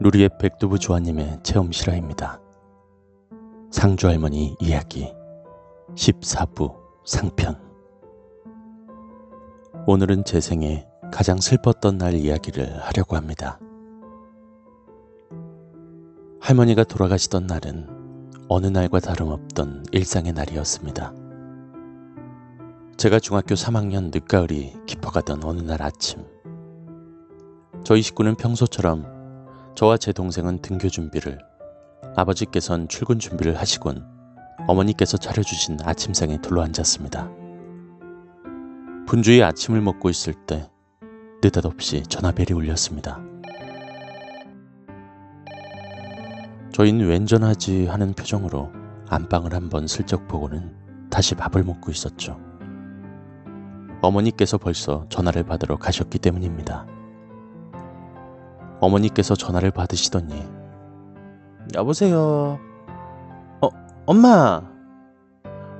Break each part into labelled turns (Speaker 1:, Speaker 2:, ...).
Speaker 1: 누리의 백두부 조아님의 체험 실화입니다. 상주 할머니 이야기 14부 상편 오늘은 제 생에 가장 슬펐던 날 이야기를 하려고 합니다. 할머니가 돌아가시던 날은 어느 날과 다름없던 일상의 날이었습니다. 제가 중학교 3학년 늦가을이 깊어가던 어느 날 아침 저희 식구는 평소처럼 저와 제 동생은 등교 준비를, 아버지께선 출근 준비를 하시곤 어머니께서 차려주신 아침상에 둘러앉았습니다. 분주히 아침을 먹고 있을 때 느닷없이 전화벨이 울렸습니다. 저희는 웬전하지 하는 표정으로 안방을 한번 슬쩍 보고는 다시 밥을 먹고 있었죠. 어머니께서 벌써 전화를 받으러 가셨기 때문입니다. 어머니께서 전화를 받으시더니 여보세요. 어, 엄마.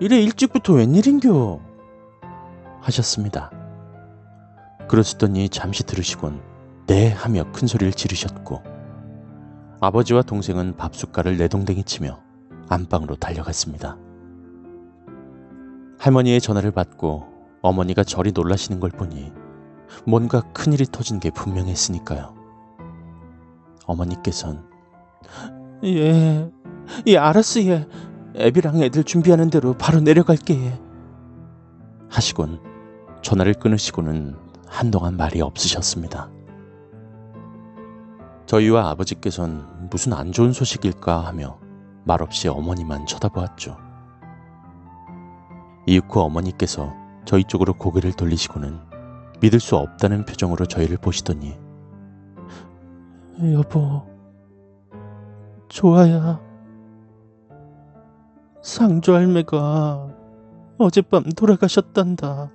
Speaker 1: 이래 일찍부터 웬일인겨? 하셨습니다. 그러시더니 잠시 들으시곤 네 하며 큰 소리를 지르셨고 아버지와 동생은 밥 숟갈을 내동댕이 치며 안방으로 달려갔습니다. 할머니의 전화를 받고 어머니가 저리 놀라시는 걸 보니 뭔가 큰일이 터진 게 분명했으니까요. 어머니께선 예, 예 알았어 예. 애비랑 애들 준비하는 대로 바로 내려갈게 예. 하시곤 전화를 끊으시고는 한동안 말이 없으셨습니다. 저희와 아버지께선 무슨 안 좋은 소식일까 하며 말없이 어머니만 쳐다보았죠. 이윽고 어머니께서 저희 쪽으로 고개를 돌리시고는 믿을 수 없다는 표정으로 저희를 보시더니 여보, 좋아야. 상조 할매가 어젯밤 돌아가셨단다.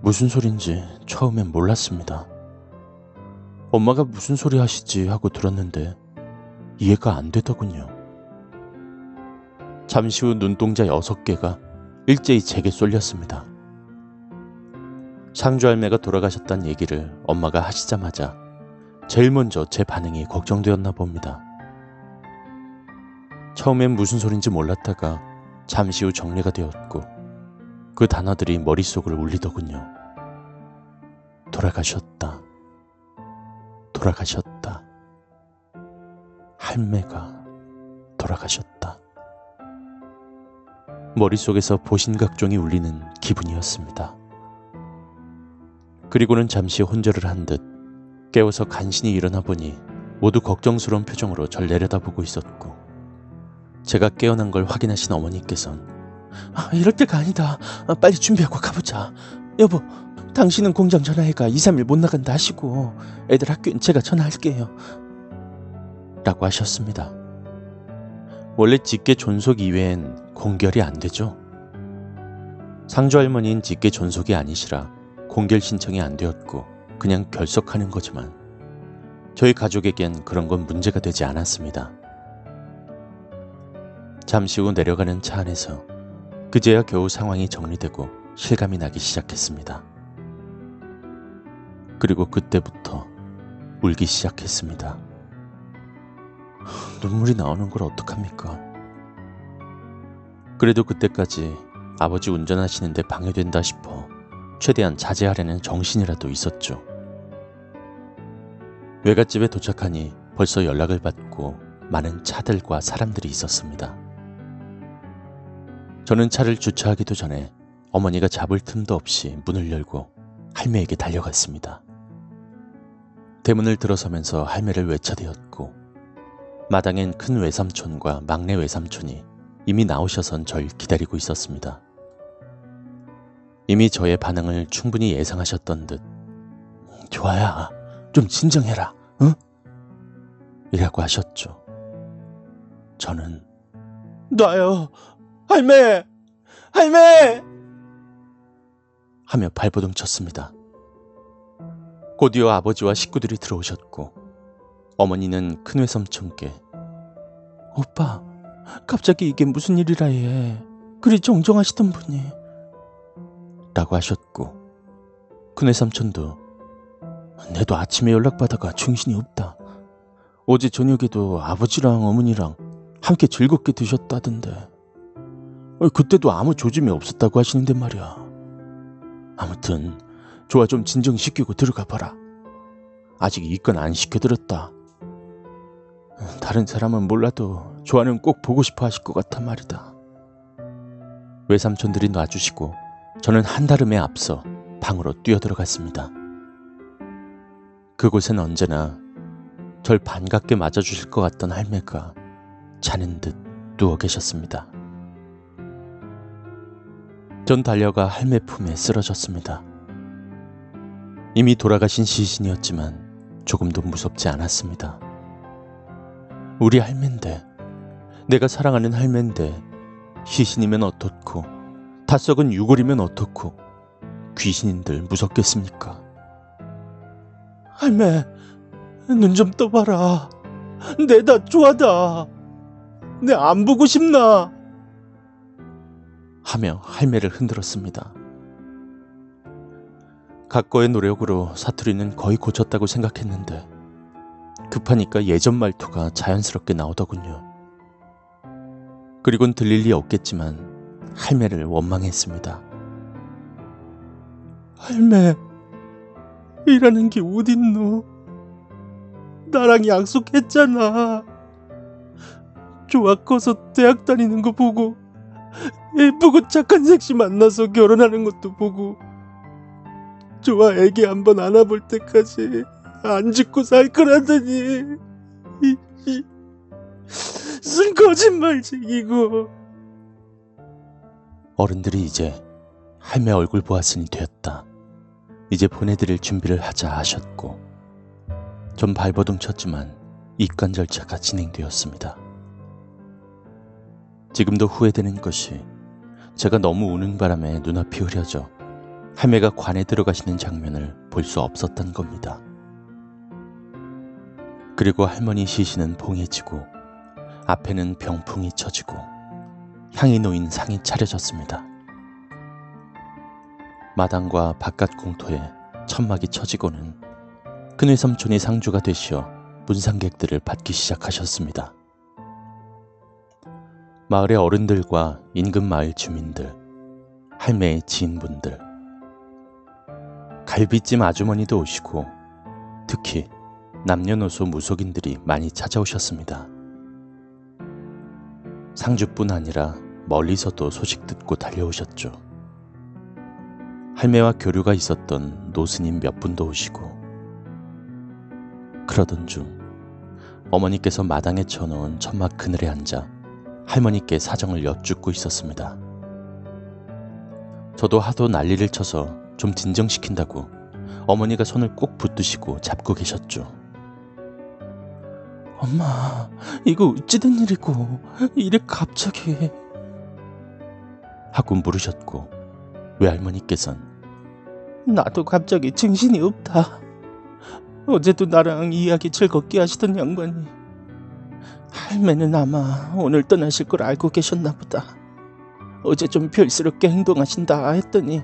Speaker 1: 무슨 소린지 처음엔 몰랐습니다. 엄마가 무슨 소리 하시지 하고 들었는데 이해가 안 되더군요. 잠시 후 눈동자 여섯 개가 일제히 제게 쏠렸습니다. 상주 할매가 돌아가셨다는 얘기를 엄마가 하시자마자 제일 먼저 제 반응이 걱정되었나 봅니다. 처음엔 무슨 소린지 몰랐다가 잠시 후 정리가 되었고 그 단어들이 머릿속을 울리더군요. 돌아가셨다. 돌아가셨다. 할매가 돌아가셨다. 머릿속에서 보신각종이 울리는 기분이었습니다. 그리고는 잠시 혼절을 한 듯 깨워서 간신히 일어나 보니 모두 걱정스러운 표정으로 절 내려다보고 있었고 제가 깨어난 걸 확인하신 어머니께선 아, 이럴 때가 아니다. 아, 빨리 준비하고 가보자. 여보, 당신은 공장 전화해가 2, 3일 못 나간다 하시고 애들 학교엔 제가 전화할게요. 라고 하셨습니다. 원래 직계 존속 이외엔 공결이 안 되죠. 상주 할머니는 직계 존속이 아니시라 공결 신청이 안 되었고 그냥 결석하는 거지만 저희 가족에겐 그런 건 문제가 되지 않았습니다. 잠시 후 내려가는 차 안에서 그제야 겨우 상황이 정리되고 실감이 나기 시작했습니다. 그리고 그때부터 울기 시작했습니다. 눈물이 나오는 걸 어떡합니까? 그래도 그때까지 아버지 운전하시는데 방해된다 싶어 최대한 자제하려는 정신이라도 있었죠. 외갓집에 도착하니 벌써 연락을 받고 많은 차들과 사람들이 있었습니다. 저는 차를 주차하기도 전에 어머니가 잡을 틈도 없이 문을 열고 할매에게 달려갔습니다. 대문을 들어서면서 할매를 외쳐대었고 마당엔 큰 외삼촌과 막내 외삼촌이 이미 나오셔선 절 기다리고 있었습니다. 이미 저의 반응을 충분히 예상하셨던 듯 좋아야 좀 진정해라 응? 이라고 하셨죠. 저는 놔요 할매 할매 하며 발버둥 쳤습니다. 곧이어 아버지와 식구들이 들어오셨고 어머니는 큰 외삼촌께 오빠 갑자기 이게 무슨 일이라 해 그리 정정하시던 분이 라고 하셨고 큰외삼촌도 내도 아침에 연락받아가 정신이 없다. 어제 저녁에도 아버지랑 어머니랑 함께 즐겁게 드셨다던데. 그때도 아무 조짐이 없었다고 하시는데 말이야. 아무튼 좋아 좀 진정시키고 들어가 봐라. 아직 이건 안 시켜드렸다. 다른 사람은 몰라도 조아는 꼭 보고 싶어 하실 것 같단 말이다. 외삼촌들이 놔주시고 저는 한달음에 앞서 방으로 뛰어들어갔습니다. 그곳엔 언제나 절 반갑게 맞아주실 것 같던 할매가 자는 듯 누워 계셨습니다. 전 달려가 할매 품에 쓰러졌습니다. 이미 돌아가신 시신이었지만 조금도 무섭지 않았습니다. 우리 할매인데, 내가 사랑하는 할매인데, 시신이면 어떻고, 다 썩은 유골이면 어떻고, 귀신인들 무섭겠습니까? 할매, 눈 좀 떠봐라. 내 다 좋아다. 내 안 보고 싶나? 하며 할매를 흔들었습니다. 각거의 노력으로 사투리는 거의 고쳤다고 생각했는데 급하니까 예전 말투가 자연스럽게 나오더군요. 그리곤 들릴 리 없겠지만 할매를 원망했습니다. 할매, 이라는 게 어딨노? 나랑 약속했잖아. 좋아 커서 대학 다니는 거 보고 예쁘고 착한 색시 만나서 결혼하는 것도 보고 좋아 애기 한번 안아볼 때까지 안 짓고 살 거라더니 이, 이, 쓴 거짓말쟁이고 어른들이 이제 할매 얼굴 보았으니 되었다. 이제 보내드릴 준비를 하자 하셨고 좀 발버둥 쳤지만 입관 절차가 진행되었습니다. 지금도 후회되는 것이 제가 너무 우는 바람에 눈앞이 흐려져 할매가 관에 들어가시는 장면을 볼 수 없었던 겁니다. 그리고 할머니 시신은 봉해지고 앞에는 병풍이 쳐지고 향이 놓인 상이 차려졌습니다. 마당과 바깥 공터에 천막이 쳐지고는 큰외 삼촌이 상주가 되시어 문상객들을 받기 시작하셨습니다. 마을의 어른들과 인근 마을 주민들, 할매의 지인분들, 갈비찜 아주머니도 오시고 특히 남녀노소 무속인들이 많이 찾아오셨습니다. 상주뿐 아니라 멀리서도 소식 듣고 달려오셨죠. 할매와 교류가 있었던 노스님 몇 분도 오시고 그러던 중 어머니께서 마당에 쳐놓은 천막 그늘에 앉아 할머니께 사정을 여쭙고 있었습니다. 저도 하도 난리를 쳐서 좀 진정시킨다고 어머니가 손을 꼭 붙드시고 잡고 계셨죠. 엄마, 이거 어찌된 일이고, 이래 갑자기. 하고 물으셨고, 외할머니께선 나도 갑자기 정신이 없다. 어제도 나랑 이야기 즐겁게 하시던 양반이 할매는 아마 오늘 떠나실 걸 알고 계셨나 보다. 어제 좀 별스럽게 행동하신다 했더니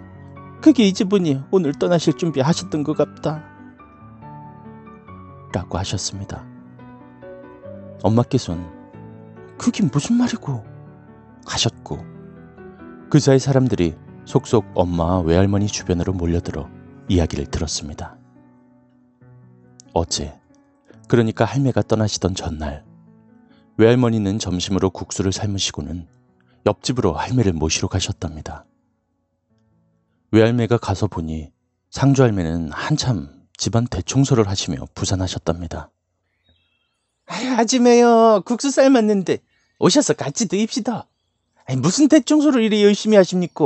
Speaker 1: 그게 이 집은이 오늘 떠나실 준비 하셨던 것 같다. 라고 하셨습니다. 엄마께서는 그게 무슨 말이고 하셨고 그 사이 사람들이 속속 엄마 외할머니 주변으로 몰려들어 이야기를 들었습니다. 어제 그러니까 할매가 떠나시던 전날 외할머니는 점심으로 국수를 삶으시고는 옆집으로 할매를 모시러 가셨답니다. 외할매가 가서 보니 상주 할매는 한참 집안 대청소를 하시며 부산하셨답니다. 아유, 아지매요. 국수 삶았는데 오셔서 같이 드입시다. 아니, 무슨 대청소를 이리 열심히 하십니까?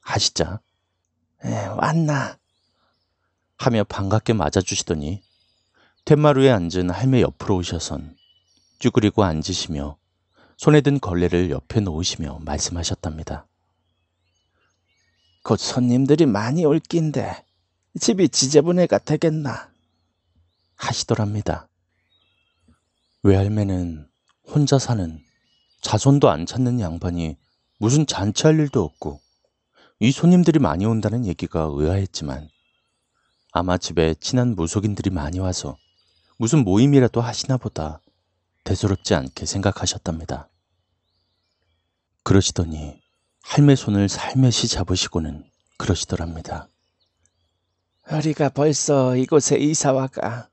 Speaker 1: 하시자. 에, 왔나? 하며 반갑게 맞아주시더니 텐마루에 앉은 할매 옆으로 오셔선 쭈그리고 앉으시며 손에 든 걸레를 옆에 놓으시며 말씀하셨답니다. 곧 손님들이 많이 올 낀데 집이 지저분해 같겠나 하시더랍니다. 외할매는 혼자 사는 자손도 안 찾는 양반이 무슨 잔치할 일도 없고 이 손님들이 많이 온다는 얘기가 의아했지만 아마 집에 친한 무속인들이 많이 와서 무슨 모임이라도 하시나 보다 대수롭지 않게 생각하셨답니다. 그러시더니 할매 손을 살며시 잡으시고는 그러시더랍니다.
Speaker 2: 우리가 벌써 이곳에 이사와가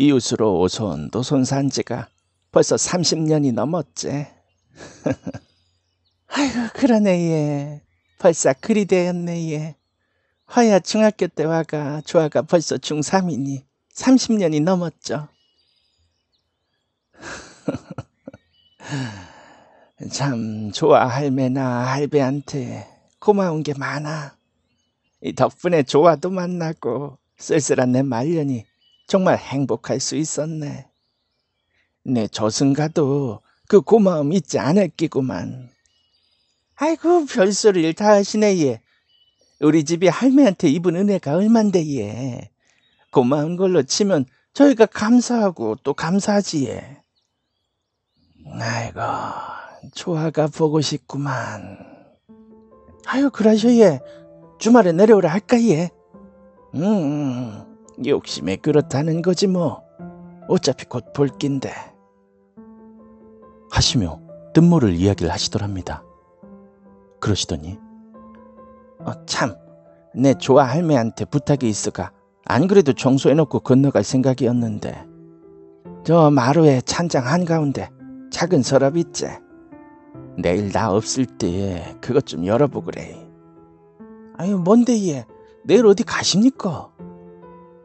Speaker 2: 이웃으로 오손 도 손 산 지가 벌써 30년이 넘었지. 아이고 그러네 예. 벌써 그리 되었네 예. 화야 중학교 때 와가 조아가 벌써 중3이니 30년이 넘었죠. 참 조아 할매나 할배한테 고마운 게 많아. 이 덕분에 조아도 만나고 쓸쓸한 내 말년이 정말 행복할 수 있었네. 내 저승가도 그 고마움 잊지 않을 끼구만. 아이고 별소리를 다 하시네 얘. 우리 집이 할매한테 입은 은혜가 얼만데 얘. 고마운 걸로 치면 저희가 감사하고 또 감사하지 얘. 아이고 조아가 보고 싶구만. 아유 그러셔 얘. 주말에 내려오라 할까 얘. 음 욕심에 그렇다는 거지 뭐. 어차피 곧 볼 낀데.
Speaker 1: 하시며 뜬모를 이야기를 하시더랍니다. 그러시더니
Speaker 2: 어, 참, 내 조아 할매한테 부탁이 있어가 안 그래도 청소해놓고 건너갈 생각이었는데 저 마루에 찬장 한가운데 작은 서랍 있지? 내일 나 없을 때 그것 좀 열어보그래. 아유 뭔데 얘 내일 어디 가십니까?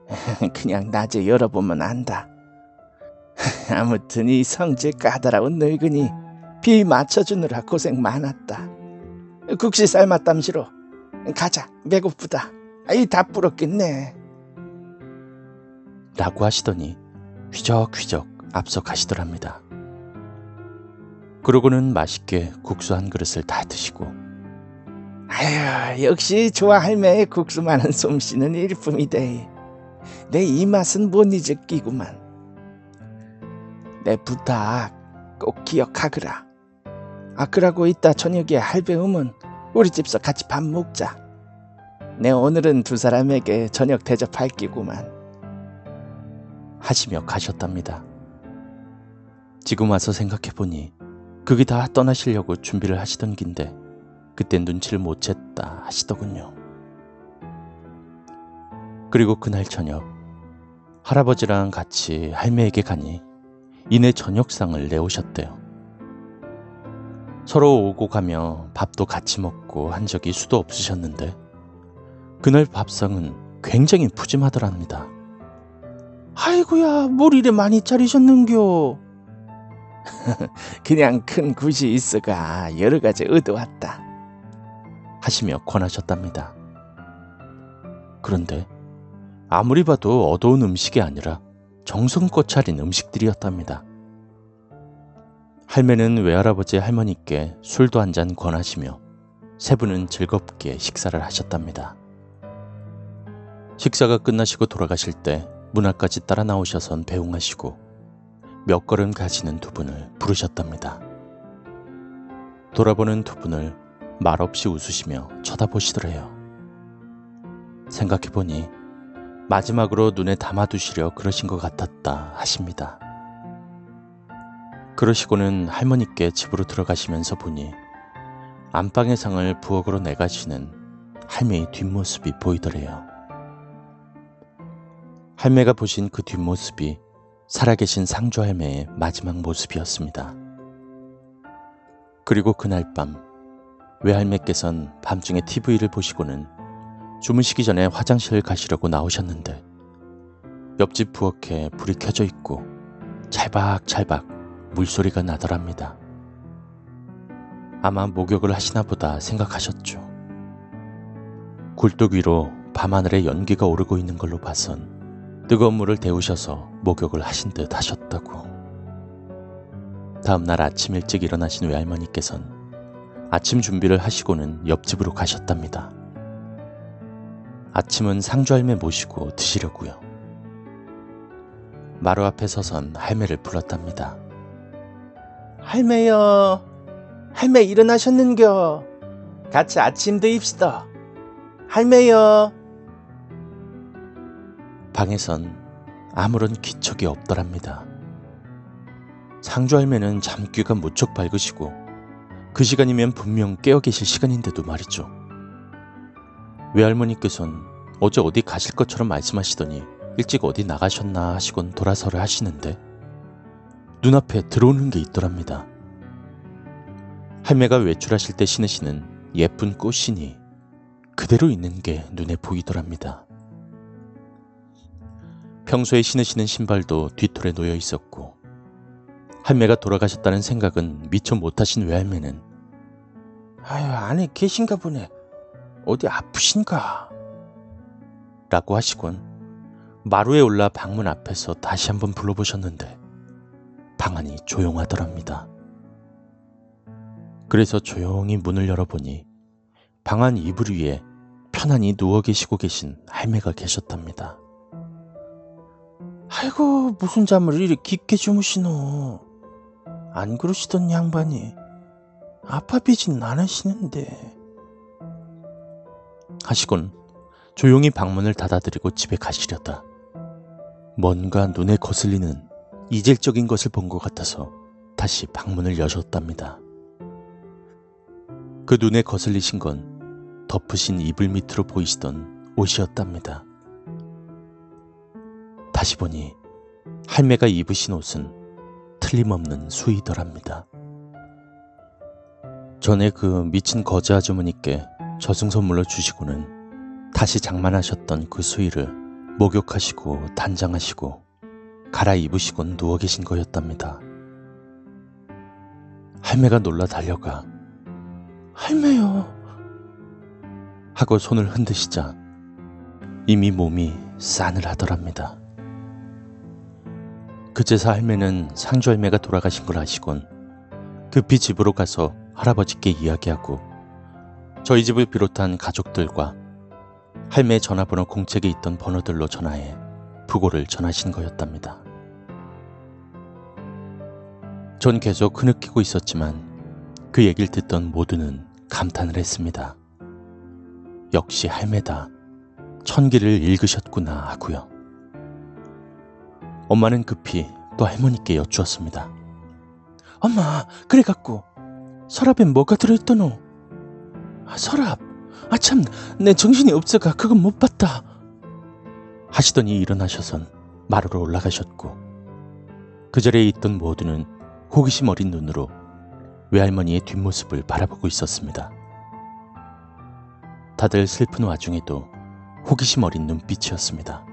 Speaker 2: 그냥 낮에 열어보면 안다. 아무튼 이 성질 까다로운 늙은이 비 맞춰주느라 고생 많았다. 국시 삶았담시로 가자 배고프다. 아이 다 불었겠네.
Speaker 1: 라고 하시더니 휘적휘적 앞서 가시더랍니다. 그러고는 맛있게 국수 한 그릇을 다 드시고
Speaker 2: 아유 역시 좋아 할매의 국수만한 솜씨는 일품이대. 내 이 맛은 못 잊을 끼구만. 내 부탁 꼭 기억하거라. 아 그러고 이따 저녁에 할배 오면 우리 집서 같이 밥 먹자. 내 오늘은 두 사람에게 저녁 대접할 끼구만.
Speaker 1: 하시며 가셨답니다. 지금 와서 생각해보니 그게 다 떠나시려고 준비를 하시던 긴데 그때 눈치를 못 챘다 하시더군요. 그리고 그날 저녁 할아버지랑 같이 할매에게 가니 이내 저녁상을 내오셨대요. 서로 오고 가며 밥도 같이 먹고 한 적이 수도 없으셨는데 그날 밥상은 굉장히 푸짐하더랍니다.
Speaker 2: 아이고야 뭘 이래 많이 차리셨는겨. 그냥 큰 굿이 있어가 여러 가지 얻어왔다.
Speaker 1: 하시며 권하셨답니다. 그런데 아무리 봐도 어두운 음식이 아니라 정성껏 차린 음식들이었답니다. 할매는 외할아버지 할머니께 술도 한 잔 권하시며 세 분은 즐겁게 식사를 하셨답니다. 식사가 끝나시고 돌아가실 때 문 앞까지 따라 나오셔선 배웅하시고 몇 걸음 가시는 두 분을 부르셨답니다. 돌아보는 두 분을 말없이 웃으시며 쳐다보시더래요. 생각해보니 마지막으로 눈에 담아두시려 그러신 것 같았다 하십니다. 그러시고는 할머니께 집으로 들어가시면서 보니 안방의 상을 부엌으로 내가시는 할매의 뒷모습이 보이더래요. 할매가 보신 그 뒷모습이 살아계신 상조 할매의 마지막 모습이었습니다. 그리고 그날 밤 외할매께선 밤중에 TV를 보시고는 주무시기 전에 화장실 가시려고 나오셨는데 옆집 부엌에 불이 켜져 있고 찰박찰박 물소리가 나더랍니다. 아마 목욕을 하시나 보다 생각하셨죠. 굴뚝 위로 밤하늘에 연기가 오르고 있는 걸로 봐선 뜨거운 물을 데우셔서 목욕을 하신 듯 하셨다고. 다음날 아침 일찍 일어나신 외할머니께선 아침 준비를 하시고는 옆집으로 가셨답니다. 아침은 상주할매 모시고 드시려고요. 마루 앞에 서선 할매를 불렀답니다.
Speaker 2: 할매여, 할매 일어나셨는겨. 같이 아침 드입시다. 할매여.
Speaker 1: 방에선 아무런 기척이 없더랍니다. 상주 할매는 잠귀가 무척 밝으시고 그 시간이면 분명 깨어 계실 시간인데도 말이죠. 외할머니께선 어제 어디 가실 것처럼 말씀하시더니 일찍 어디 나가셨나 하시곤 돌아서를 하시는데 눈앞에 들어오는 게 있더랍니다. 할매가 외출하실 때 신으시는 예쁜 꽃신이 그대로 있는 게 눈에 보이더랍니다. 평소에 신으시는 신발도 뒤틀에 놓여 있었고 할매가 돌아가셨다는 생각은 미처 못하신 외할매는
Speaker 2: 아유 안에 계신가 보네. 어디 아프신가?
Speaker 1: 라고 하시곤 마루에 올라 방문 앞에서 다시 한번 불러보셨는데 방안이 조용하더랍니다. 그래서 조용히 문을 열어보니 방안 이불 위에 편안히 누워 계시고 계신 할매가 계셨답니다.
Speaker 2: 아이고 무슨 잠을 이리 깊게 주무시노. 안 그러시던 양반이 아파 비진 않으시는데.
Speaker 1: 하시곤 조용히 방문을 닫아드리고 집에 가시려다 뭔가 눈에 거슬리는 이질적인 것을 본 것 같아서 다시 방문을 여셨답니다. 그 눈에 거슬리신 건 덮으신 이불 밑으로 보이시던 옷이었답니다. 다시 보니 할매가 입으신 옷은 틀림없는 수이더랍니다. 전에 그 미친 거지 아주머니께 저승 선물로 주시고는 다시 장만하셨던 그 수의를 목욕하시고 단장하시고 갈아입으시곤 누워 계신 거였답니다. 할매가 놀라 달려가
Speaker 2: 할매요.
Speaker 1: 하고 손을 흔드시자 이미 몸이 싸늘하더랍니다. 그제서 할매는 상주 할매가 돌아가신 걸 아시곤 급히 집으로 가서 할아버지께 이야기하고 저희 집을 비롯한 가족들과 할매 전화번호 공책에 있던 번호들로 전화해 부고를 전하신 거였답니다. 전 계속 흐느끼고 있었지만 그 얘기를 듣던 모두는 감탄을 했습니다. 역시 할매다. 천기를 읽으셨구나 하고요. 엄마는 급히 또 할머니께 여쭈었습니다.
Speaker 2: 엄마, 그래갖고 서랍엔 뭐가 들어있더노? 아, 서랍. 아, 참, 내 정신이 없어가 그건 못 봤다.
Speaker 1: 하시더니 일어나셔선 마루로 올라가셨고 그 자리에 있던 모두는 호기심 어린 눈으로 외할머니의 뒷모습을 바라보고 있었습니다. 다들 슬픈 와중에도 호기심 어린 눈빛이었습니다.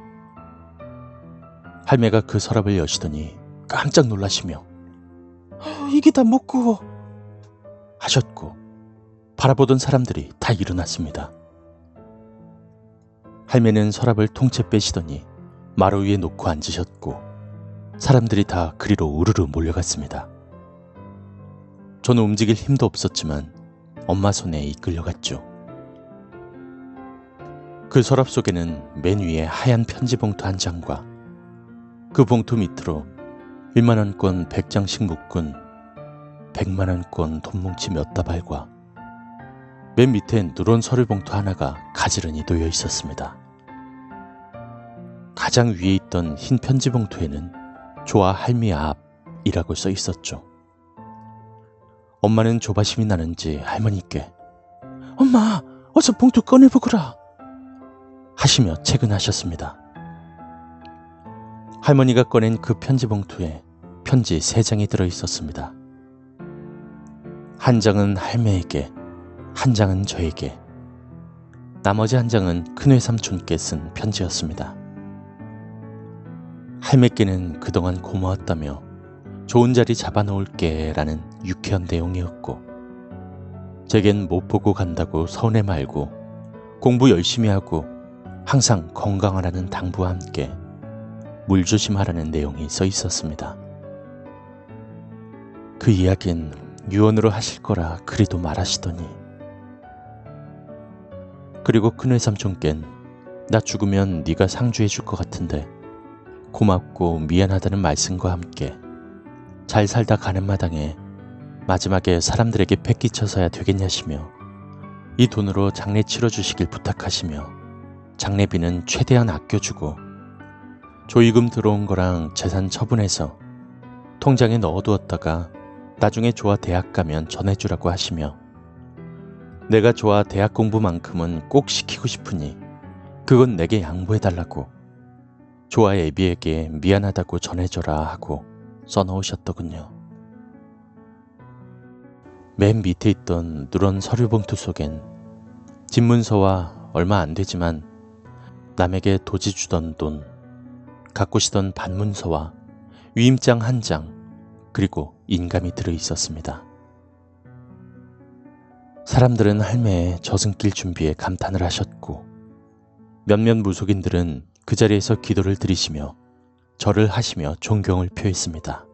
Speaker 1: 할매가 그 서랍을 여시더니 깜짝 놀라시며
Speaker 2: 아, 이게 다 먹고
Speaker 1: 하셨고 바라보던 사람들이 다 일어났습니다. 할매는 서랍을 통째 빼시더니 마루 위에 놓고 앉으셨고 사람들이 다 그리로 우르르 몰려갔습니다. 저는 움직일 힘도 없었지만 엄마 손에 이끌려갔죠. 그 서랍 속에는 맨 위에 하얀 편지 봉투 한 장과 그 봉투 밑으로 1만원권 100장씩 묶은 100만원권 돈뭉치 몇 다발과 맨 밑엔 누런 서류 봉투 하나가 가지런히 놓여 있었습니다. 가장 위에 있던 흰 편지 봉투에는 조아 할미 앞이라고 써 있었죠. 엄마는 조바심이 나는지 할머니께
Speaker 2: 엄마, 어서 봉투 꺼내보거라.
Speaker 1: 하시며 퇴근하셨습니다. 할머니가 꺼낸 그 편지 봉투에 편지 세 장이 들어 있었습니다. 한 장은 할매에게, 한 장은 저에게, 나머지 한 장은 큰외 삼촌께 쓴 편지였습니다. 할매께는 그동안 고마웠다며 좋은 자리 잡아놓을게 라는 유쾌한 내용이었고, 제겐 못 보고 간다고 서운해 말고 공부 열심히 하고 항상 건강하라는 당부와 함께 물 조심하라는 내용이 써 있었습니다. 그 이야기는 유언으로 하실 거라 그리도 말하시더니 그리고 큰외 삼촌껜 나 죽으면 네가 상주해 줄 것 같은데 고맙고 미안하다는 말씀과 함께 잘 살다 가는 마당에 마지막에 사람들에게 패끼쳐서야 되겠냐시며 이 돈으로 장례 치러주시길 부탁하시며 장례비는 최대한 아껴주고 조의금 들어온 거랑 재산 처분해서 통장에 넣어두었다가 나중에 좋아 대학 가면 전해주라고 하시며 내가 좋아 대학 공부만큼은 꼭 시키고 싶으니 그건 내게 양보해달라고 좋아 애비에게 미안하다고 전해줘라 하고 써놓으셨더군요. 맨 밑에 있던 누런 서류 봉투 속엔 집문서와 얼마 안 되지만 남에게 도지 주던 돈, 가꾸시던 반문서와 위임장 한 장, 그리고 인감이 들어 있었습니다. 사람들은 할매의 저승길 준비에 감탄을 하셨고 몇몇 무속인들은 그 자리에서 기도를 드리시며 절을 하시며 존경을 표했습니다.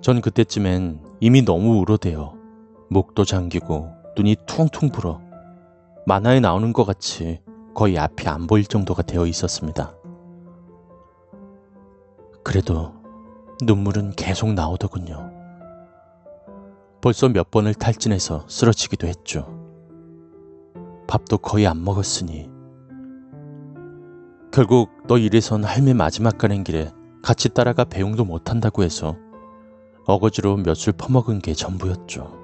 Speaker 1: 전 그때쯤엔 이미 너무 우러대어 목도 잠기고 눈이 퉁퉁 불어 만화에 나오는 것 같이 거의 앞이 안 보일 정도가 되어 있었습니다. 그래도 눈물은 계속 나오더군요. 벌써 몇 번을 탈진해서 쓰러지기도 했죠. 밥도 거의 안 먹었으니 결국 너 이래선 할매 마지막 가는 길에 같이 따라가 배웅도 못한다고 해서 어거지로 몇술 퍼먹은 게 전부였죠.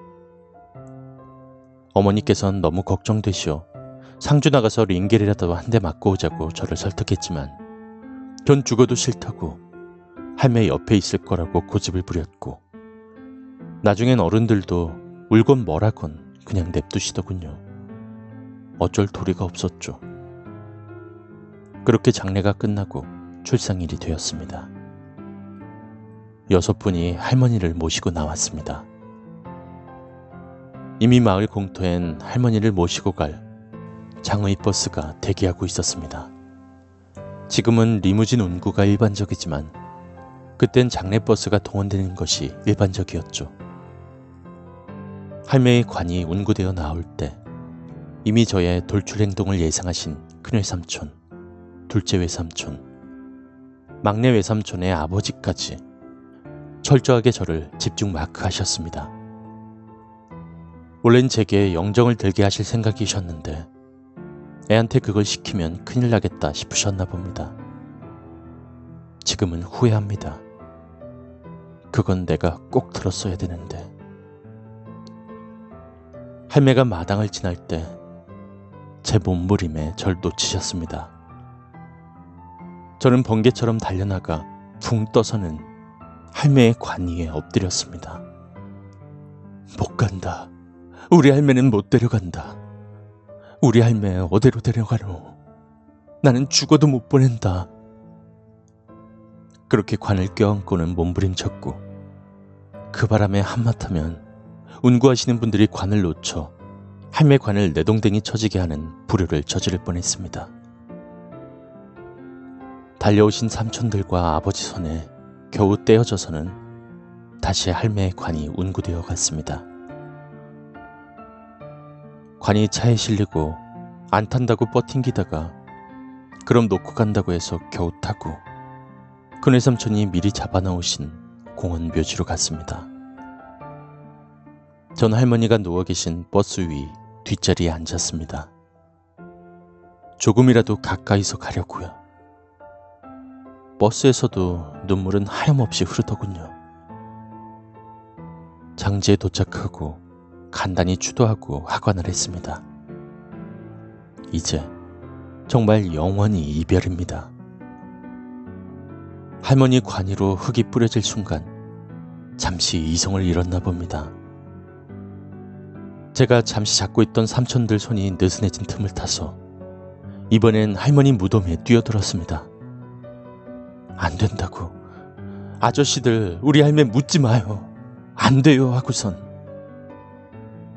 Speaker 1: 어머니께선 너무 걱정되시어 상주 나가서 링겔이라도 한 대 맞고 오자고 저를 설득했지만 전 죽어도 싫다고 할매 옆에 있을 거라고 고집을 부렸고 나중엔 어른들도 울건 뭐라건 그냥 냅두시더군요. 어쩔 도리가 없었죠. 그렇게 장례가 끝나고 출상일이 되었습니다. 여섯 분이 할머니를 모시고 나왔습니다. 이미 마을 공터엔 할머니를 모시고 갈 장의 버스가 대기하고 있었습니다. 지금은 리무진 운구가 일반적이지만 그땐 장례 버스가 동원되는 것이 일반적이었죠. 할매의 관이 운구되어 나올 때 이미 저의 돌출 행동을 예상하신 큰외 삼촌, 둘째 외삼촌, 막내 외삼촌의 아버지까지 철저하게 저를 집중 마크하셨습니다. 원래는 제게 영정을 들게 하실 생각이셨는데 애한테 그걸 시키면 큰일 나겠다 싶으셨나 봅니다. 지금은 후회합니다. 그건 내가 꼭 들었어야 되는데. 할매가 마당을 지날 때 제 몸부림에 절 놓치셨습니다. 저는 번개처럼 달려나가 붕 떠서는 할매의 관 위에 엎드렸습니다. 못 간다. 우리 할매는 못 데려간다. 우리 할매 어디로 데려가노? 나는 죽어도 못 보낸다. 그렇게 관을 껴안고는 몸부림쳤고 그 바람에 한마타면 운구하시는 분들이 관을 놓쳐 할매 관을 내동댕이 쳐지게 하는 불효를 저지를 뻔했습니다. 달려오신 삼촌들과 아버지 손에 겨우 떼어져서는 다시 할매의 관이 운구되어 갔습니다. 관이 차에 실리고 안 탄다고 버팅기다가 그럼 놓고 간다고 해서 겨우 타고 큰외 삼촌이 미리 잡아놓으신 공원 묘지로 갔습니다. 전 할머니가 누워 계신 버스 위 뒷자리에 앉았습니다. 조금이라도 가까이서 가려고요. 버스에서도 눈물은 하염없이 흐르더군요. 장지에 도착하고 간단히 추도하고 하관을 했습니다. 이제 정말 영원히 이별입니다. 할머니 관이로 흙이 뿌려질 순간 잠시 이성을 잃었나 봅니다. 제가 잠시 잡고 있던 삼촌들 손이 느슨해진 틈을 타서 이번엔 할머니 무덤에 뛰어들었습니다. 안 된다고. 아저씨들 우리 할매 묻지 마요. 안 돼요 하고선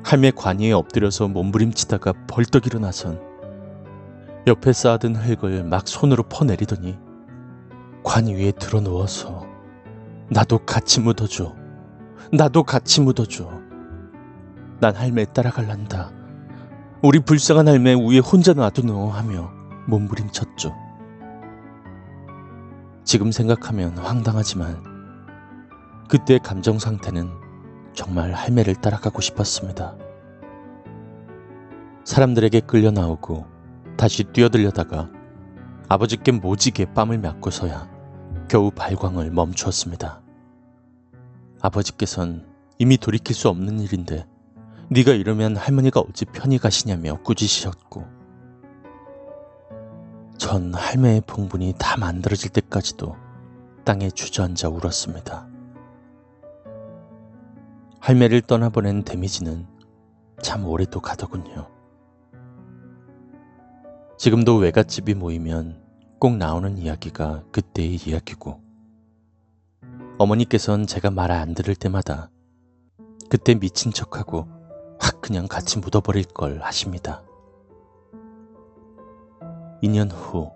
Speaker 1: 할매 관 위에 엎드려서 몸부림치다가 벌떡 일어나선 옆에 쌓아둔 흙을 막 손으로 퍼내리더니 관 위에 들어 누워서 나도 같이 묻어줘. 나도 같이 묻어줘. 난 할매 따라갈란다. 우리 불쌍한 할매 위에 혼자 놔두노 하며 몸부림쳤죠. 지금 생각하면 황당하지만 그때 감정 상태는 정말 할매를 따라가고 싶었습니다. 사람들에게 끌려 나오고 다시 뛰어들려다가 아버지께 모지게 뺨을 맞고서야 겨우 발광을 멈추었습니다. 아버지께선 이미 돌이킬 수 없는 일인데 네가 이러면 할머니가 어찌 편히 가시냐며 꾸짖으셨고 전 할매의 봉분이 다 만들어질 때까지도 땅에 주저앉아 울었습니다. 할매를 떠나보낸 데미지는 참 오래도 가더군요. 지금도 외갓집이 모이면 꼭 나오는 이야기가 그때의 이야기고 어머니께선 제가 말 안 들을 때마다 그때 미친 척하고 확 그냥 같이 묻어버릴 걸 하십니다. 2년 후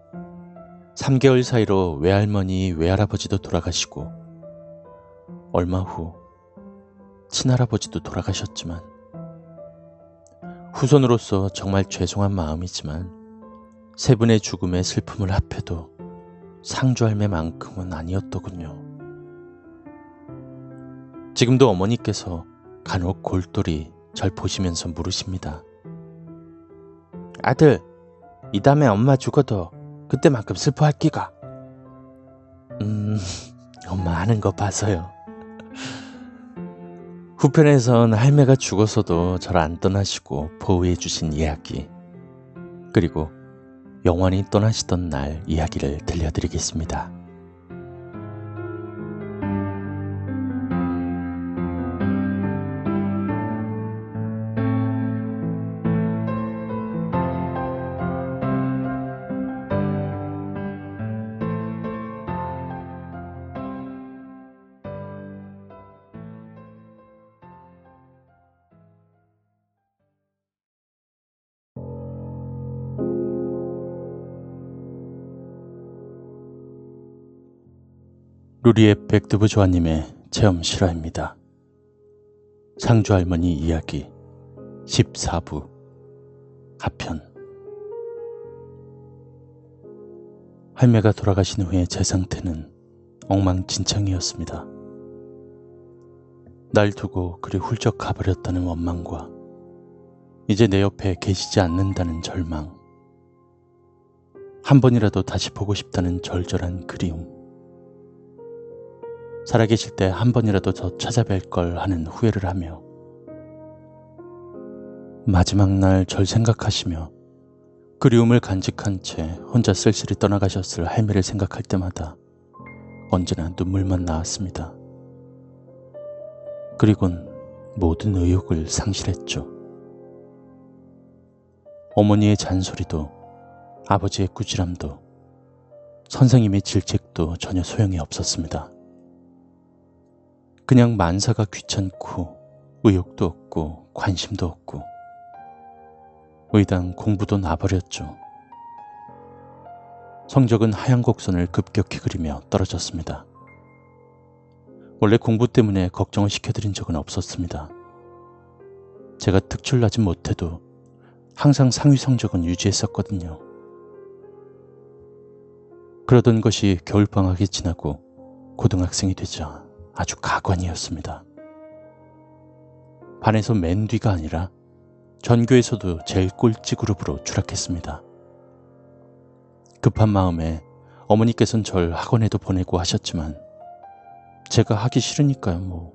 Speaker 1: 3개월 사이로 외할머니, 외할아버지도 돌아가시고 얼마 후 친할아버지도 돌아가셨지만 후손으로서 정말 죄송한 마음이지만 세 분의 죽음의 슬픔을 합해도 상주할매만큼은 아니었더군요. 지금도 어머니께서 간혹 골똘히 절 보시면서 물으십니다. 아들, 이 다음에 엄마 죽어도 그때만큼 슬퍼할 기가? 음, 엄마 하는 거 봐서요. 후편에선 할매가 죽어서도 절 안 떠나시고 보호해 주신 이야기, 그리고 영원히 떠나시던 날 이야기를 들려드리겠습니다. 루리의 백두부 조아님의 체험 실화입니다. 상주 할머니 이야기 14부 하편 할매가 돌아가신 후에 제 상태는 엉망진창이었습니다. 날 두고 그리 훌쩍 가버렸다는 원망과 이제 내 옆에 계시지 않는다는 절망 한 번이라도 다시 보고 싶다는 절절한 그리움 살아계실 때 한 번이라도 더 찾아뵐 걸 하는 후회를 하며 마지막 날 절 생각하시며 그리움을 간직한 채 혼자 쓸쓸히 떠나가셨을 할매를 생각할 때마다 언제나 눈물만 나왔습니다. 그리곤 모든 의욕을 상실했죠. 어머니의 잔소리도 아버지의 꾸지람도 선생님의 질책도 전혀 소용이 없었습니다. 그냥 만사가 귀찮고 의욕도 없고 관심도 없고 의당 공부도 놔버렸죠. 성적은 하얀 곡선을 급격히 그리며 떨어졌습니다. 원래 공부 때문에 걱정을 시켜드린 적은 없었습니다. 제가 특출나지 못해도 항상 상위 성적은 유지했었거든요. 그러던 것이 겨울방학이 지나고 고등학생이 되자 아주 가관이었습니다. 반에서 맨 뒤가 아니라 전교에서도 제일 꼴찌 그룹으로 추락했습니다. 급한 마음에 어머니께서는 절 학원에도 보내고 하셨지만 제가 하기 싫으니까요, 뭐.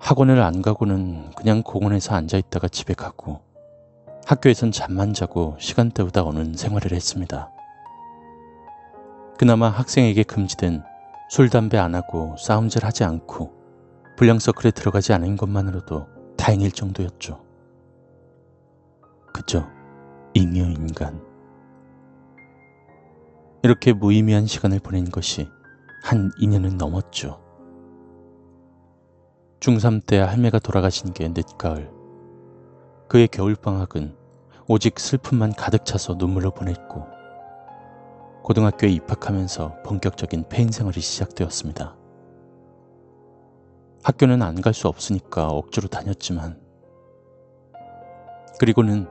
Speaker 1: 학원을 안 가고는 그냥 공원에서 앉아 있다가 집에 가고 학교에선 잠만 자고 시간 때우다 오는 생활을 했습니다. 그나마 학생에게 금지된 술, 담배 안 하고 싸움질 하지 않고 불량 서클에 들어가지 않은 것만으로도 다행일 정도였죠. 그저 잉여 인간. 이렇게 무의미한 시간을 보낸 것이 한 2년은 넘었죠. 중3 때 할매가 돌아가신 게 늦가을. 그의 겨울방학은 오직 슬픔만 가득 차서 눈물로 보냈고 고등학교에 입학하면서 본격적인 폐인 생활이 시작되었습니다. 학교는 안 갈 수 없으니까 억지로 다녔지만 그리고는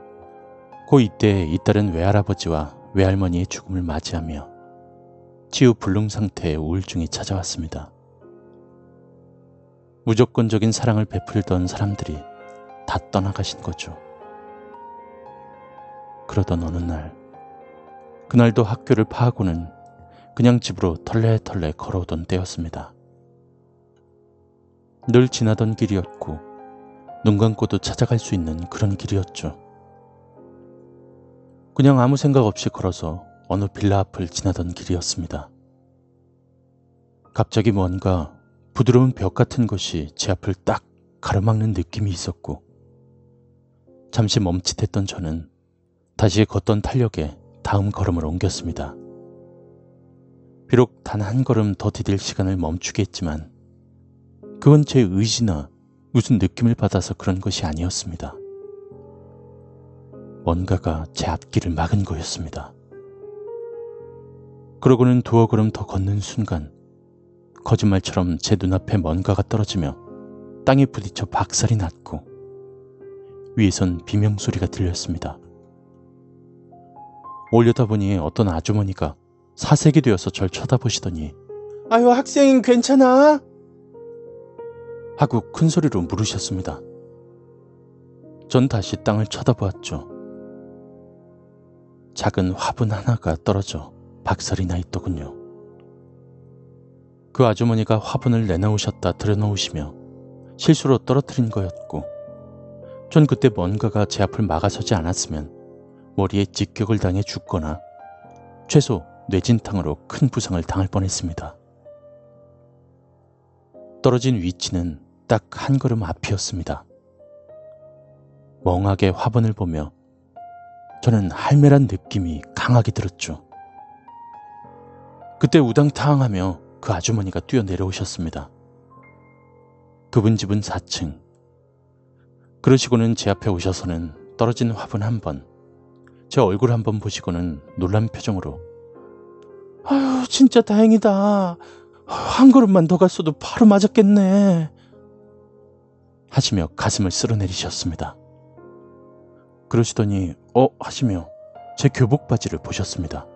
Speaker 1: 고 이때 잇따른 외할아버지와 외할머니의 죽음을 맞이하며 치유 불능 상태의 우울증이 찾아왔습니다. 무조건적인 사랑을 베풀던 사람들이 다 떠나가신 거죠. 그러던 어느 날 그날도 학교를 파하고는 그냥 집으로 털레털레 걸어오던 때였습니다. 늘 지나던 길이었고 눈 감고도 찾아갈 수 있는 그런 길이었죠. 그냥 아무 생각 없이 걸어서 어느 빌라 앞을 지나던 길이었습니다. 갑자기 뭔가 부드러운 벽 같은 것이 제 앞을 딱 가로막는 느낌이 있었고 잠시 멈칫했던 저는 다시 걷던 탄력에 다음 걸음을 옮겼습니다. 비록 단 한 걸음 더 디딜 시간을 멈추게 했지만 그건 제 의지나 무슨 느낌을 받아서 그런 것이 아니었습니다. 뭔가가 제 앞길을 막은 거였습니다. 그러고는 두어 걸음 더 걷는 순간 거짓말처럼 제 눈앞에 뭔가가 떨어지며 땅에 부딪혀 박살이 났고 위에선 비명 소리가 들렸습니다. 올려다보니 어떤 아주머니가 사색이 되어서 절 쳐다보시더니
Speaker 2: 아유, 학생인 괜찮아?
Speaker 1: 하고 큰 소리로 물으셨습니다. 전 다시 땅을 쳐다보았죠. 작은 화분 하나가 떨어져 박살이 나 있더군요. 그 아주머니가 화분을 내놓으셨다 들여놓으시며 실수로 떨어뜨린 거였고, 전 그때 뭔가가 제 앞을 막아서지 않았으면 머리에 직격을 당해 죽거나 최소 뇌진탕으로 큰 부상을 당할 뻔했습니다. 떨어진 위치는 딱 한 걸음 앞이었습니다. 멍하게 화분을 보며 저는 할매란 느낌이 강하게 들었죠. 그때 우당탕하며 그 아주머니가 뛰어 내려오셨습니다. 그분 집은 4층. 그러시고는 제 앞에 오셔서는 떨어진 화분 한 번, 제 얼굴 한번 보시고는 놀란 표정으로 아유, 진짜 다행이다. 한 걸음만 더 갔어도 바로 맞았겠네. 하시며 가슴을 쓸어내리셨습니다. 그러시더니 어 하시며 제 교복 바지를 보셨습니다.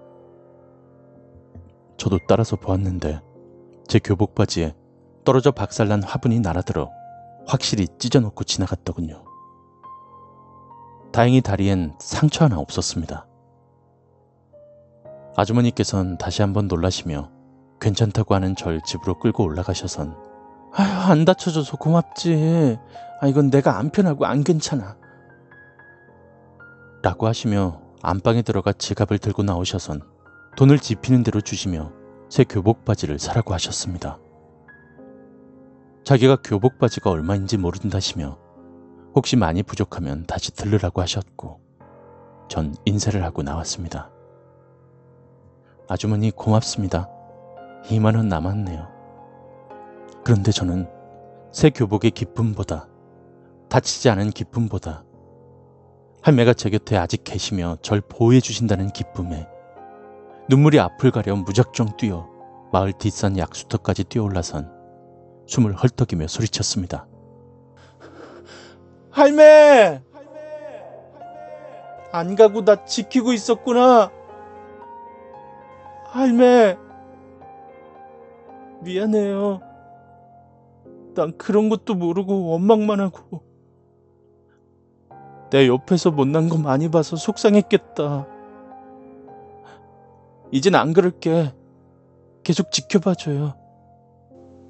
Speaker 1: 저도 따라서 보았는데 제 교복 바지에 떨어져 박살난 화분이 날아들어 확실히 찢어놓고 지나갔더군요. 다행히 다리엔 상처 하나 없었습니다. 아주머니께선 다시 한번 놀라시며 괜찮다고 하는 절 집으로 끌고 올라가셔선 아휴 안 다쳐줘서 고맙지. 아 이건 내가 안 편하고 안 괜찮아. 라고 하시며 안방에 들어가 지갑을 들고 나오셔선 돈을 지피는 대로 주시며 새 교복 바지를 사라고 하셨습니다. 자기가 교복 바지가 얼마인지 모른다시며 혹시 많이 부족하면 다시 들르라고 하셨고 전 인사를 하고 나왔습니다. 아주머니 고맙습니다. 2만 원 남았네요. 그런데 저는 새 교복의 기쁨보다 다치지 않은 기쁨보다 할매가 제 곁에 아직 계시며 절 보호해 주신다는 기쁨에 눈물이 앞을 가려 무작정 뛰어 마을 뒷산 약수터까지 뛰어올라선 숨을 헐떡이며 소리쳤습니다.
Speaker 2: 할매! 안 가고 나 지키고 있었구나. 할매! 미안해요. 난 그런 것도 모르고 원망만 하고. 내 옆에서 못난 거 많이 봐서 속상했겠다. 이젠 안 그럴게. 계속 지켜봐줘요.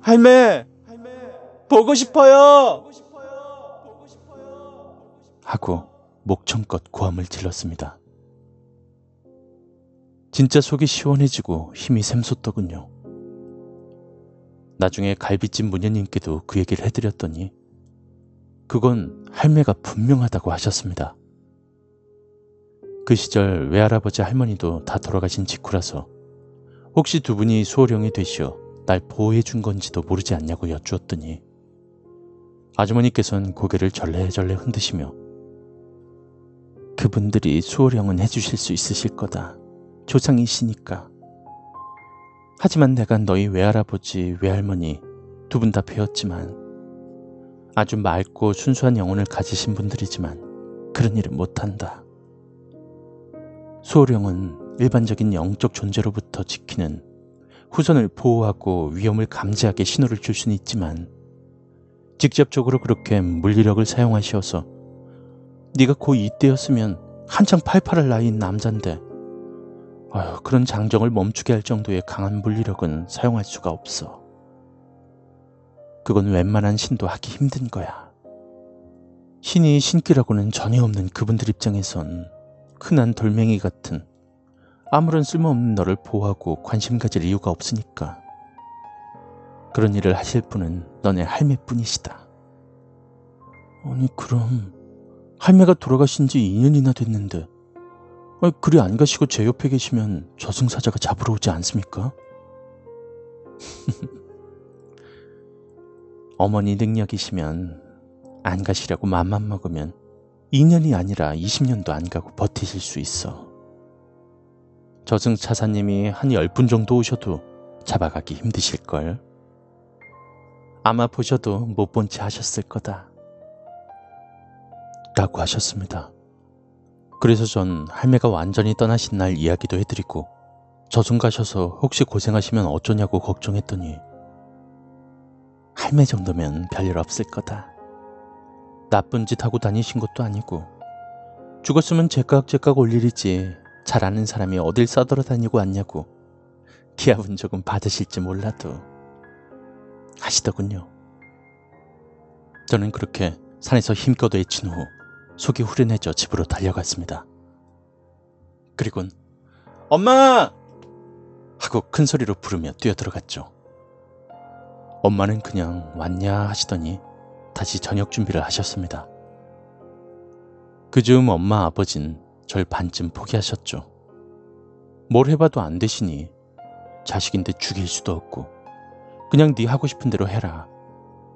Speaker 2: 할매! 보고 싶어요!
Speaker 1: 하고 목청껏 고함을 질렀습니다. 진짜 속이 시원해지고 힘이 샘솟더군요. 나중에 갈비집 문녀님께도 그 얘기를 해드렸더니 그건 할매가 분명하다고 하셨습니다. 그 시절 외할아버지 할머니도 다 돌아가신 직후라서 혹시 두 분이 수호령이 되시어 날 보호해 준 건지도 모르지 않냐고 여쭈었더니 아주머니께서는 고개를 절레절레 흔드시며 그분들이 수호령은 해주실 수 있으실 거다. 조상이시니까. 하지만 내가 너희 외할아버지, 외할머니 두 분 다 배웠지만 아주 맑고 순수한 영혼을 가지신 분들이지만 그런 일은 못한다. 수호령은 일반적인 영적 존재로부터 지키는 후손을 보호하고 위험을 감지하게 신호를 줄 수는 있지만 직접적으로 그렇게 물리력을 사용하시어서 네가 고 이때였으면 한창 팔팔할 나이인 남잔데 아유, 그런 장정을 멈추게 할 정도의 강한 물리력은 사용할 수가 없어. 그건 웬만한 신도 하기 힘든 거야. 신이 신기라고는 전혀 없는 그분들 입장에선 흔한 돌멩이 같은 아무런 쓸모없는 너를 보호하고 관심 가질 이유가 없으니까. 그런 일을 하실 분은 너네 할매뿐이시다. 아니, 그럼 할매가 돌아가신 지 2년이나 됐는데 아니, 그리 안 가시고 제 옆에 계시면 저승사자가 잡으러 오지 않습니까? 어머니 능력이시면 안 가시려고 맘만 먹으면 2년이 아니라 20년도 안 가고 버티실 수 있어. 저승 차사님이 한 10분 정도 오셔도 잡아가기 힘드실걸. 아마 보셔도 못 본 채 하셨을 거다. 라고 하셨습니다. 그래서 전 할매가 완전히 떠나신 날 이야기도 해드리고 저승 가셔서 혹시 고생하시면 어쩌냐고 걱정했더니 할매 정도면 별일 없을 거다. 나쁜 짓 하고 다니신 것도 아니고 죽었으면 제깍제깍 올 일이지 잘 아는 사람이 어딜 싸돌아 다니고 왔냐고 기합은 조금 받으실지 몰라도 하시더군요. 저는 그렇게 산에서 힘껏 외친 후 속이 후련해져 집으로 달려갔습니다. 그리곤 엄마! 하고 큰 소리로 부르며 뛰어들어갔죠. 엄마는 그냥 왔냐 하시더니 다시 저녁 준비를 하셨습니다. 그 즈음 엄마 아버진 절 반쯤 포기하셨죠. 뭘 해봐도 안 되시니 자식인데 죽일 수도 없고 그냥 네 하고 싶은 대로 해라.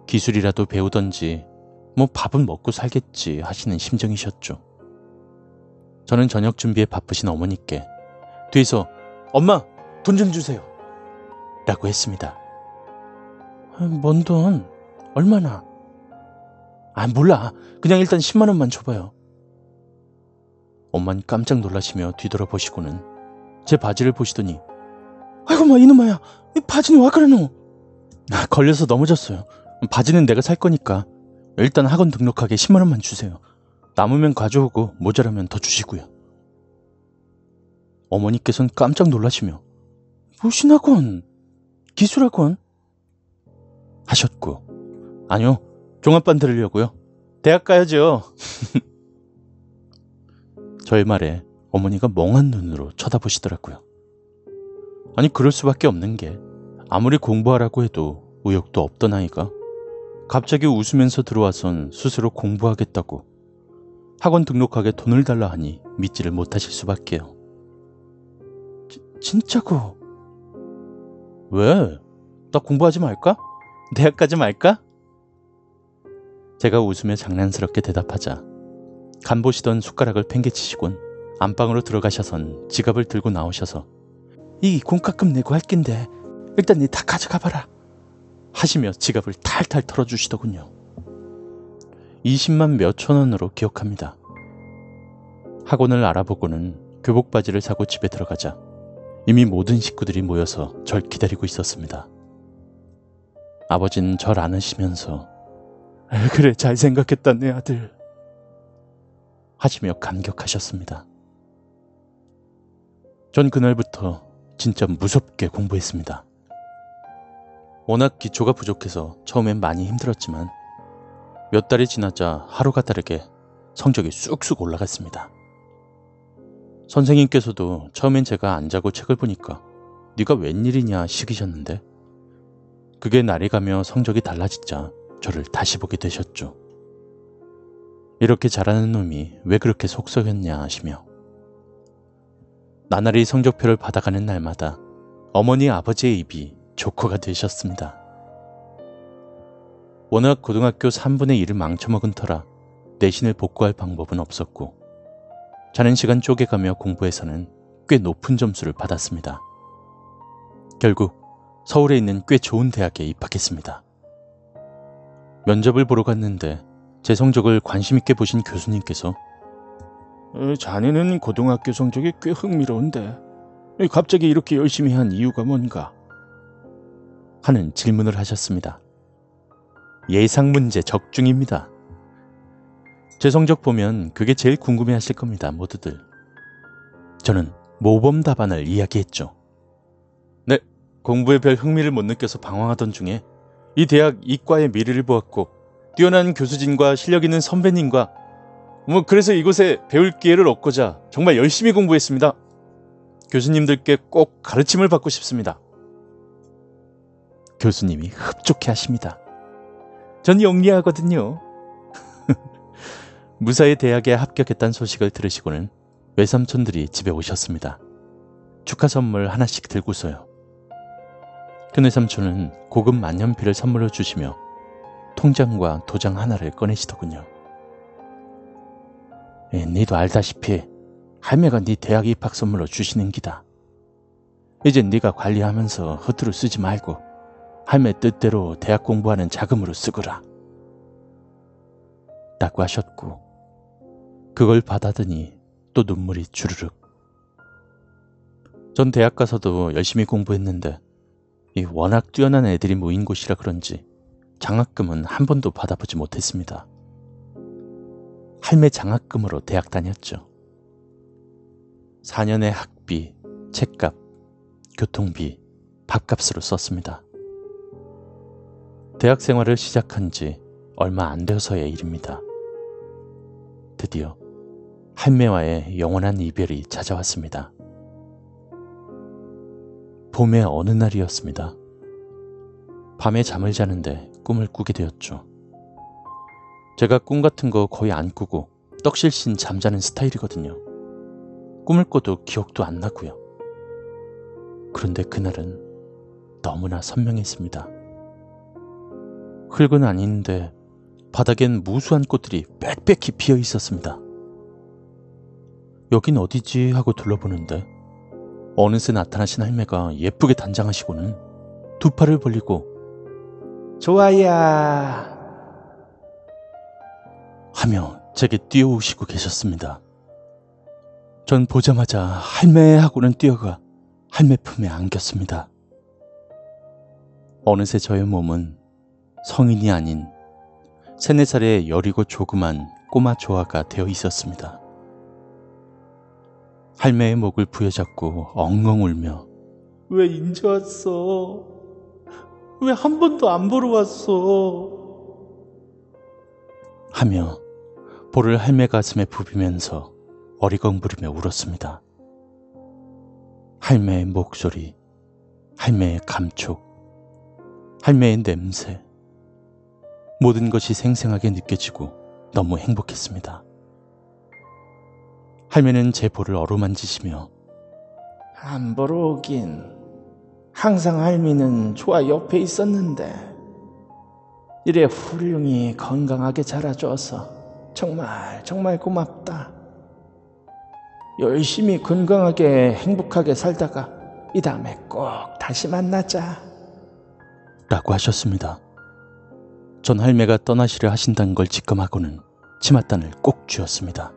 Speaker 1: 기술이라도 배우던지 뭐 밥은 먹고 살겠지 하시는 심정이셨죠. 저는 저녁 준비에 바쁘신 어머니께 뒤에서 엄마 돈 좀 주세요 라고 했습니다. 아, 뭔 돈? 얼마나? 아 몰라 그냥 일단 10만 원만 줘봐요. 엄만 깜짝 놀라시며 뒤돌아보시고는 제 바지를 보시더니 아이고 마 이놈아야 이 바지는 와 그러노 아, 걸려서 넘어졌어요 바지는 내가 살 거니까 일단 학원 등록하게 10만 원만 주세요 남으면 가져오고 모자라면 더 주시고요 어머니께서는 깜짝 놀라시며 무슨 학원? 기술학원? 하셨고 아니요 종합반 들으려고요 대학 가야죠 저의 말에 어머니가 멍한 눈으로 쳐다보시더라고요. 아니, 그럴 수밖에 없는 게 아무리 공부하라고 해도 의욕도 없던 아이가 갑자기 웃으면서 들어와선 스스로 공부하겠다고 학원 등록하게 돈을 달라 하니 믿지를 못하실 수밖에요. 지, 진짜고? 왜? 나 공부하지 말까? 대학 가지 말까? 제가 웃으며 장난스럽게 대답하자 간 보시던 숟가락을 팽개치시곤 안방으로 들어가셔선 지갑을 들고 나오셔서 이 공과금 내고 할 낀데 일단 니 다 가져가 봐라 하시며 지갑을 탈탈 털어주시더군요. 20만 몇천 원으로 기억합니다. 학원을 알아보고는 교복 바지를 사고 집에 들어가자 이미 모든 식구들이 모여서 절 기다리고 있었습니다. 아버지는 절 안으시면서 그래 잘 생각했다 내 아들 하시며 감격하셨습니다. 전 그날부터 진짜 무섭게 공부했습니다. 워낙 기초가 부족해서 처음엔 많이 힘들었지만 몇 달이 지나자 하루가 다르게 성적이 쑥쑥 올라갔습니다. 선생님께서도 처음엔 제가 안 자고 책을 보니까 네가 웬일이냐 시기셨는데 그게 날이 가며 성적이 달라지자 저를 다시 보게 되셨죠. 이렇게 잘하는 놈이 왜 그렇게 속썩였냐 하시며 나날이 성적표를 받아가는 날마다 어머니 아버지의 입이 조커가 되셨습니다. 워낙 고등학교 3분의 1을 망쳐먹은 터라 내신을 복구할 방법은 없었고 자는 시간 쪼개가며 공부해서는 꽤 높은 점수를 받았습니다. 결국 서울에 있는 꽤 좋은 대학에 입학했습니다. 면접을 보러 갔는데 제 성적을 관심있게 보신 교수님께서
Speaker 2: 어, 자네는 고등학교 성적이 꽤 흥미로운데 갑자기 이렇게 열심히 한 이유가 뭔가?
Speaker 1: 하는 질문을 하셨습니다. 예상 문제 적중입니다. 제 성적 보면 그게 제일 궁금해 하실 겁니다, 모두들. 저는 모범 답안을 이야기했죠. 네, 공부에 별 흥미를 못 느껴서 방황하던 중에 이 대학 이과의 미래를 보았고 뛰어난 교수진과 실력 있는 선배님과 뭐 그래서 이곳에 배울 기회를 얻고자 정말 열심히 공부했습니다. 교수님들께 꼭 가르침을 받고 싶습니다. 교수님이 흡족해 하십니다. 전 영리하거든요. 무사히 대학에 합격했다는 소식을 들으시고는 외삼촌들이 집에 오셨습니다. 축하 선물 하나씩 들고서요. 큰 외삼촌은 고급 만년필을 선물로 주시며 통장과 도장 하나를 꺼내시더군요. 예, 니도 알다시피 할매가 네 대학 입학 선물로 주시는 기다. 이제 네가 관리하면서 허투루 쓰지 말고 할매 뜻대로 대학 공부하는 자금으로 쓰거라. 라고 하셨고 그걸 받아더니 또 눈물이 주르륵. 전 대학 가서도 열심히 공부했는데 이 워낙 뛰어난 애들이 모인 곳이라 그런지 장학금은 한 번도 받아보지 못했습니다. 할매 장학금으로 대학 다녔죠. 4년의 학비, 책값, 교통비, 밥값으로 썼습니다. 대학 생활을 시작한 지 얼마 안 되어서의 일입니다. 드디어 할매와의 영원한 이별이 찾아왔습니다. 봄의 어느 날이었습니다. 밤에 잠을 자는데 꿈을 꾸게 되었죠. 제가 꿈 같은 거 거의 안 꾸고 떡실신 잠자는 스타일이거든요. 꿈을 꿔도 기억도 안 나고요. 그런데 그날은 너무나 선명했습니다. 흙은 아닌데 바닥엔 무수한 꽃들이 빽빽히 피어 있었습니다. 여긴 어디지 하고 둘러보는데 어느새 나타나신 할매가 예쁘게 단장하시고는 두 팔을 벌리고
Speaker 2: 좋아야.
Speaker 1: 하며 제게 뛰어오시고 계셨습니다. 전 보자마자 할매 하고는 뛰어가 할매 품에 안겼습니다. 어느새 저의 몸은 성인이 아닌 세네 살의 여리고 조그만 꼬마 조아가 되어 있었습니다. 할매의 목을 부여잡고 엉엉 울며
Speaker 2: 왜 인제 왔어? 왜 한 번도 안 보러 왔어?
Speaker 1: 하며 볼을 할매 가슴에 부비면서 어리광 부리며 울었습니다. 할매의 목소리, 할매의 감촉, 할매의 냄새, 모든 것이 생생하게 느껴지고 너무 행복했습니다. 할매는 제 볼을 어루만지시며
Speaker 2: 안 보러 오긴. 항상 할미는 좋아 옆에 있었는데. 이래 훌륭히 건강하게 자라줘서 정말 정말 고맙다. 열심히 건강하게 행복하게 살다가 이 다음에 꼭 다시 만나자.
Speaker 1: 라고 하셨습니다. 전 할매가 떠나시려 하신다는 걸 직감하고는 치맛단을 꼭 쥐었습니다.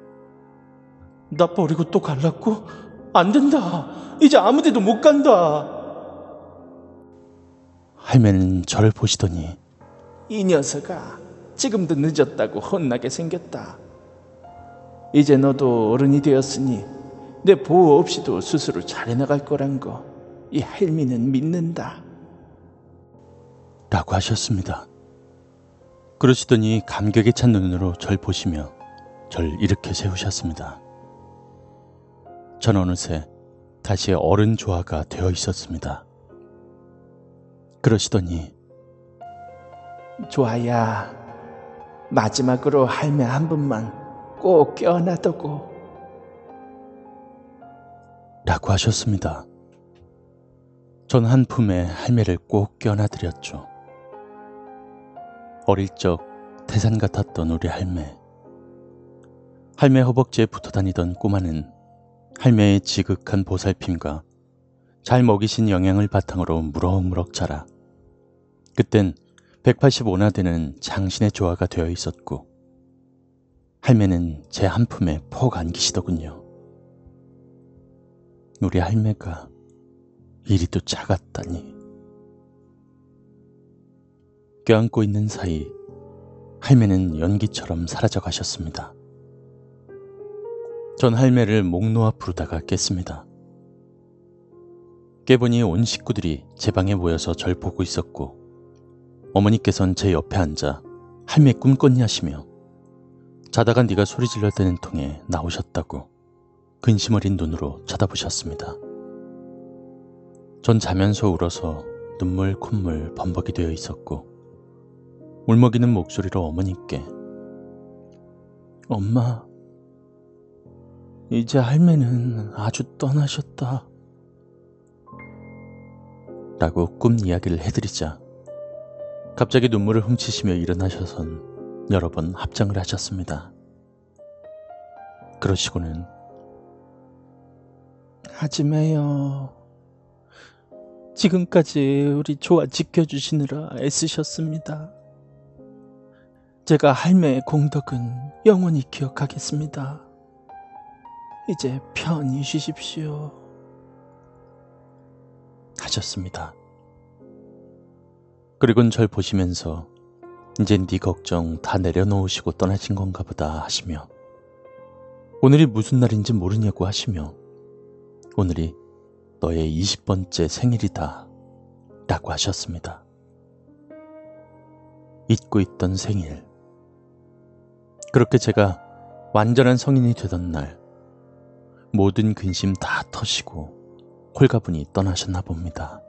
Speaker 2: 나 버리고 또 갈라고? 안 된다. 이제 아무 데도 못 간다.
Speaker 1: 할매는 저를 보시더니
Speaker 2: 이 녀석아, 지금도 늦었다고 혼나게 생겼다. 이제 너도 어른이 되었으니 내 보호 없이도 스스로 잘 해나갈 거란 거, 이 할미는 믿는다.
Speaker 1: 라고 하셨습니다. 그러시더니 감격에 찬 눈으로 절 보시며 절 일으켜 세우셨습니다. 전 어느새 다시 어른 조화가 되어 있었습니다. 그러시더니
Speaker 2: 좋아야, 마지막으로 할매 한 분만 꼭 껴안아두고
Speaker 1: 라고 하셨습니다. 전 한 품에 할매를 꼭 껴안아드렸죠. 어릴 적 태산 같았던 우리 할매. 할매 허벅지에 붙어 다니던 꼬마는 할매의 지극한 보살핌과 잘 먹이신 영양을 바탕으로 무럭무럭 자라. 그땐 185나 되는 장신의 조화가 되어 있었고, 할매는 제 한 품에 폭 안기시더군요. 우리 할매가 이리도 작았다니. 껴안고 있는 사이 할매는 연기처럼 사라져 가셨습니다. 전 할매를 목 놓아 부르다가 깼습니다. 깨보니 온 식구들이 제 방에 모여서 절 보고 있었고 어머니께선 제 옆에 앉아 할매 꿈꿨니 하시며 자다가 네가 소리 질러대는 통에 나오셨다고 근심 어린 눈으로 쳐다보셨습니다. 전 자면서 울어서 눈물 콧물 범벅이 되어 있었고 울먹이는 목소리로 어머니께 엄마 이제 할매는 아주 떠나셨다. 라고 꿈 이야기를 해드리자 갑자기 눈물을 훔치시며 일어나셔선 여러 번 합장을 하셨습니다. 그러시고는
Speaker 2: 하지 마요. 지금까지 우리 조아 지켜주시느라 애쓰셨습니다. 제가 할매의 공덕은 영원히 기억하겠습니다. 이제 편히 쉬십시오.
Speaker 1: 하셨습니다. 그리곤 절 보시면서 이제 네 걱정 다 내려놓으시고 떠나신 건가 보다 하시며 오늘이 무슨 날인지 모르냐고 하시며 오늘이 너의 20번째 생일이다 라고 하셨습니다. 잊고 있던 생일. 그렇게 제가 완전한 성인이 되던 날 모든 근심 다 터시고 홀가분히 떠나셨나 봅니다.